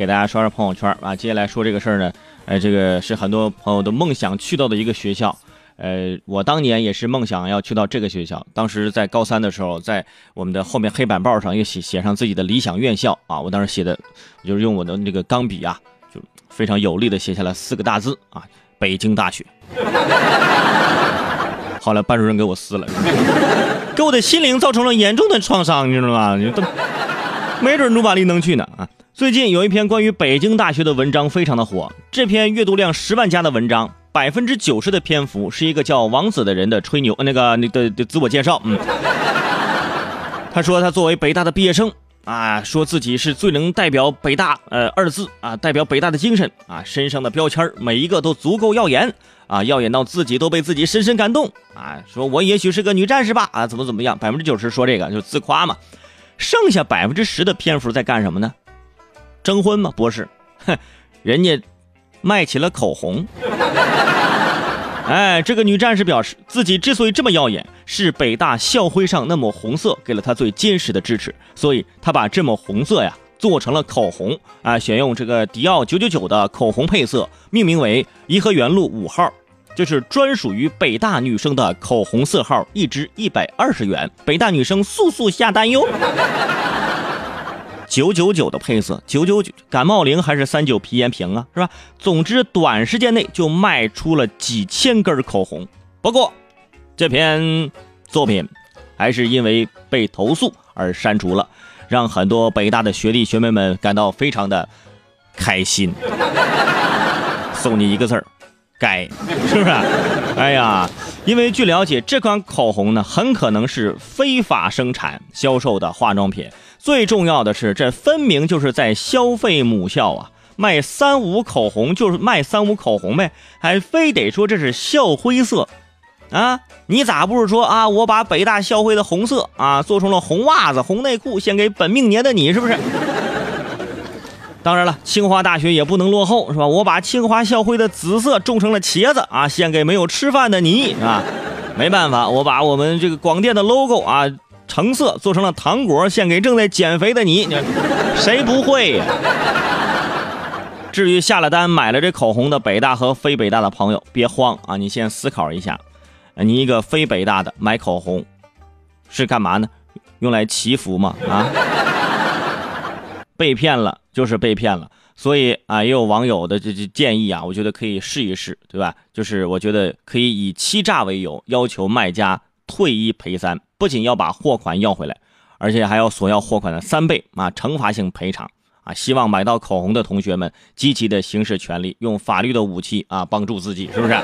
给大家刷刷朋友圈啊。接下来说这个事儿呢，呃，这个是很多朋友的梦想去到的一个学校。呃，我当年也是梦想要去到这个学校。当时在高三的时候，在我们的后面黑板报上又写写上自己的理想院校啊。我当时写的，就是用我的那个钢笔啊，就非常有力的写下了四个大字啊：北京大学。后来班主任给我撕了，给我的心灵造成了严重的创伤，你知道吗？你都没准努把力能去呢啊！最近有一篇关于北京大学的文章非常的火，这篇阅读量十万加的文章。百分之九十的篇幅是一个叫王子的人的吹牛，那个那的的自我介绍。嗯，他说他作为北大的毕业生啊，说自己是最能代表北大呃二字啊，代表北大的精神啊，身上的标签每一个都足够耀眼啊，耀眼到自己都被自己深深感动啊。说我也许是个女战士吧啊，怎么怎么样？百分之九十说这个就自夸嘛，剩下百分之十的篇幅在干什么呢？征婚吗？不是，哼，人家卖起了口红。哎，这个女战士表示，自己之所以这么耀眼，是北大校徽上那抹红色给了她最坚实的支持，所以她把这抹红色呀做成了口红啊，选用这个迪奥九九九的口红配色，命名为颐和园路五号，就是专属于北大女生的口红色号，一支一百二十元，北大女生速速下单哟。九九九的配色，九九九感冒灵还是三九皮炎平啊，是吧？总之，短时间内就卖出了几千根口红。不过，这篇作品还是因为被投诉而删除了，让很多北大的学弟学妹们感到非常的开心。送你一个字儿，该，是不是？哎呀，因为据了解，这款口红呢，很可能是非法生产销售的化妆品。最重要的是，这分明就是在消费母校啊！卖三无口红就是卖三无口红呗，还非得说这是校徽色啊？你咋不是说啊？我把北大校徽的红色啊做成了红袜子、红内裤，献给本命年的你，是不是？当然了，清华大学也不能落后，是吧？我把清华校徽的紫色种成了茄子啊，献给没有吃饭的你，啊！没办法，我把我们这个广电的 logo 啊。橙色做成了糖果，献给正在减肥的你。谁不会？至于下了单买了这口红的北大和非北大的朋友，别慌啊！你先思考一下，你一个非北大的买口红是干嘛呢？用来祈福吗？啊？被骗了就是被骗了。所以啊，也有网友的这这建议啊，我觉得可以试一试，对吧？就是我觉得可以以欺诈为由，要求卖家退一赔三。不仅要把货款要回来，而且还要索要货款的三倍啊，惩罚性赔偿啊！希望买到口红的同学们积极的行使权利，用法律的武器啊帮助自己，是不是？